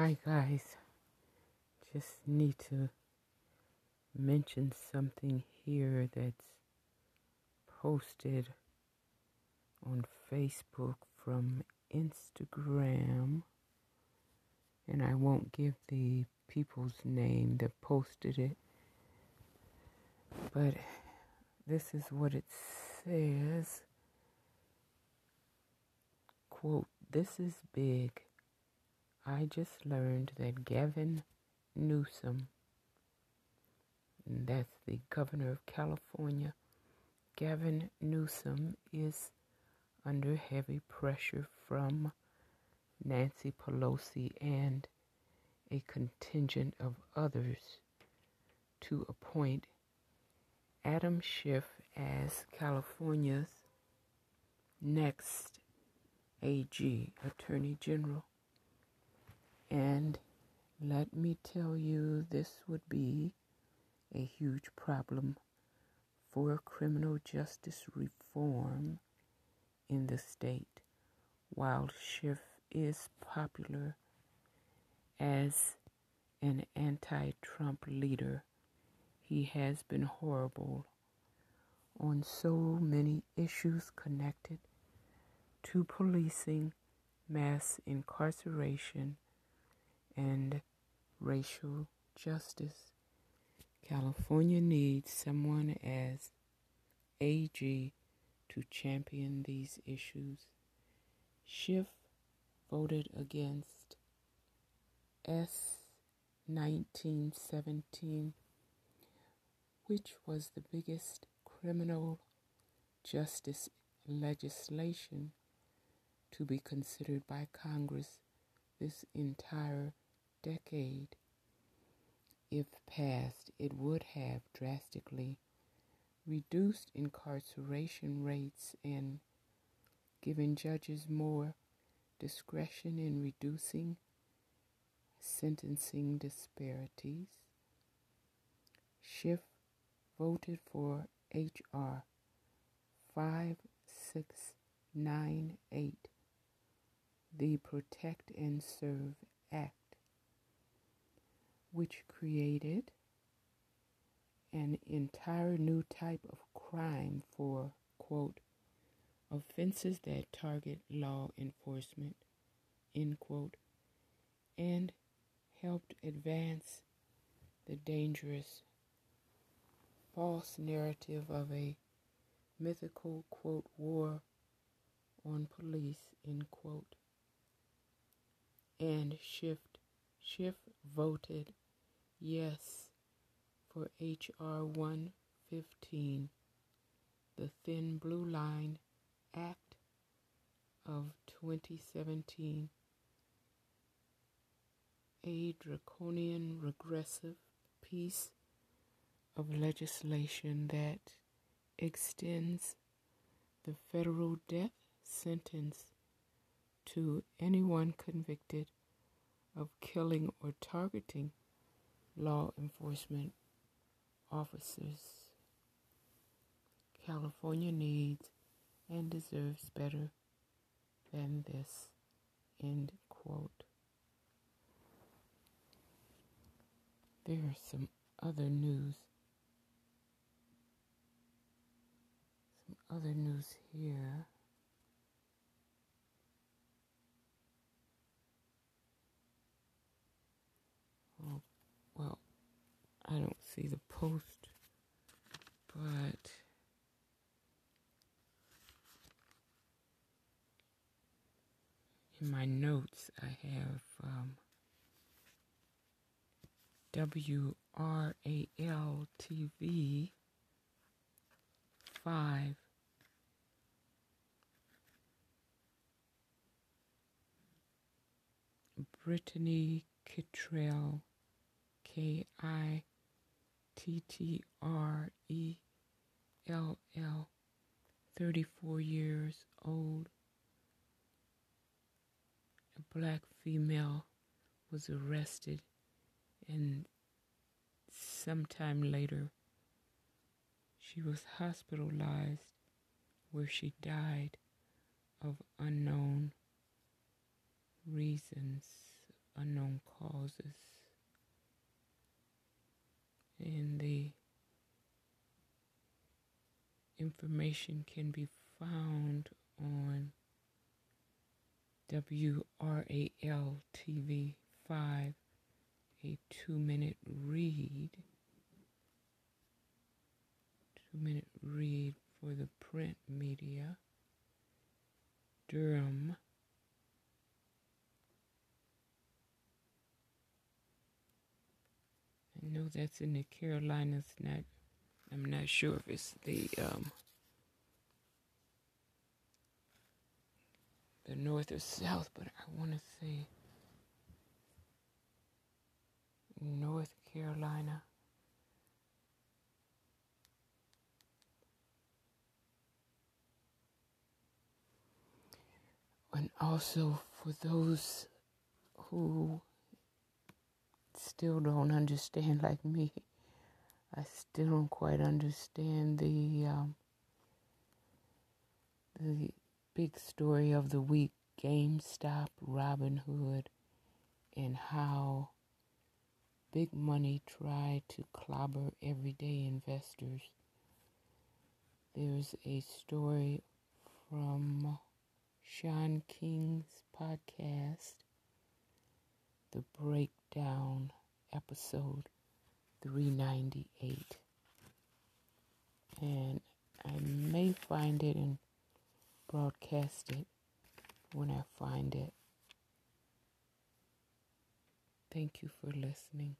Hi, guys. Just need to mention something here that's posted on Facebook from Instagram. And I won't give the people's name that posted it. But this is what it says. Quote, this is big. I just learned that Gavin Newsom, and that's the governor of California, Gavin Newsom is under heavy pressure from Nancy Pelosi and a contingent of others to appoint Adam Schiff as California's next AG, Attorney General. And let me tell you, this would be a huge problem for criminal justice reform in the state. While Schiff is popular as an anti Trump leader, he has been horrible on so many issues connected to policing, mass incarceration, and racial justice. California needs someone as AG to champion these issues. Schiff voted against S 1917, which was the biggest criminal justice legislation to be considered by Congress this entire decade. If passed, it would have drastically reduced incarceration rates and given judges more discretion in reducing sentencing disparities. Schiff voted for H.R. 5698, the Protect and Serve Act which created an entire new type of crime for, quote, offenses that target law enforcement, end quote, and helped advance the dangerous false narrative of a mythical, quote, war on police, end quote, and shift, Schiff voted yes for H.R. 115, the Thin Blue Line Act of 2017, a draconian regressive piece of legislation that extends the federal death sentence to anyone convicted of killing or targeting law enforcement officers. California needs and deserves better than this. End quote. There are some other news. Some other news here. I don't see the post, but in my notes I have um, WRAL TV 5 Brittany Kittrell K I T T R E L L, 34 years old. A black female was arrested, and sometime later, she was hospitalized where she died of unknown reasons unknown causes. And the information can be found on WRAL TV 5, a two minute read. Two minute read for the print media. Durham. I know that's in the Carolinas. Not, I'm not sure if it's the um, the north or south, but I want to say North Carolina. And also for those who still don't understand, like me, I still don't quite understand the um, the big story of the week: GameStop, Robinhood, and how big money tried to clobber everyday investors. There's a story from Shaun King's podcast, The Breakdown, episode 398. And I may find it and broadcast it when I find it. Thank you for listening.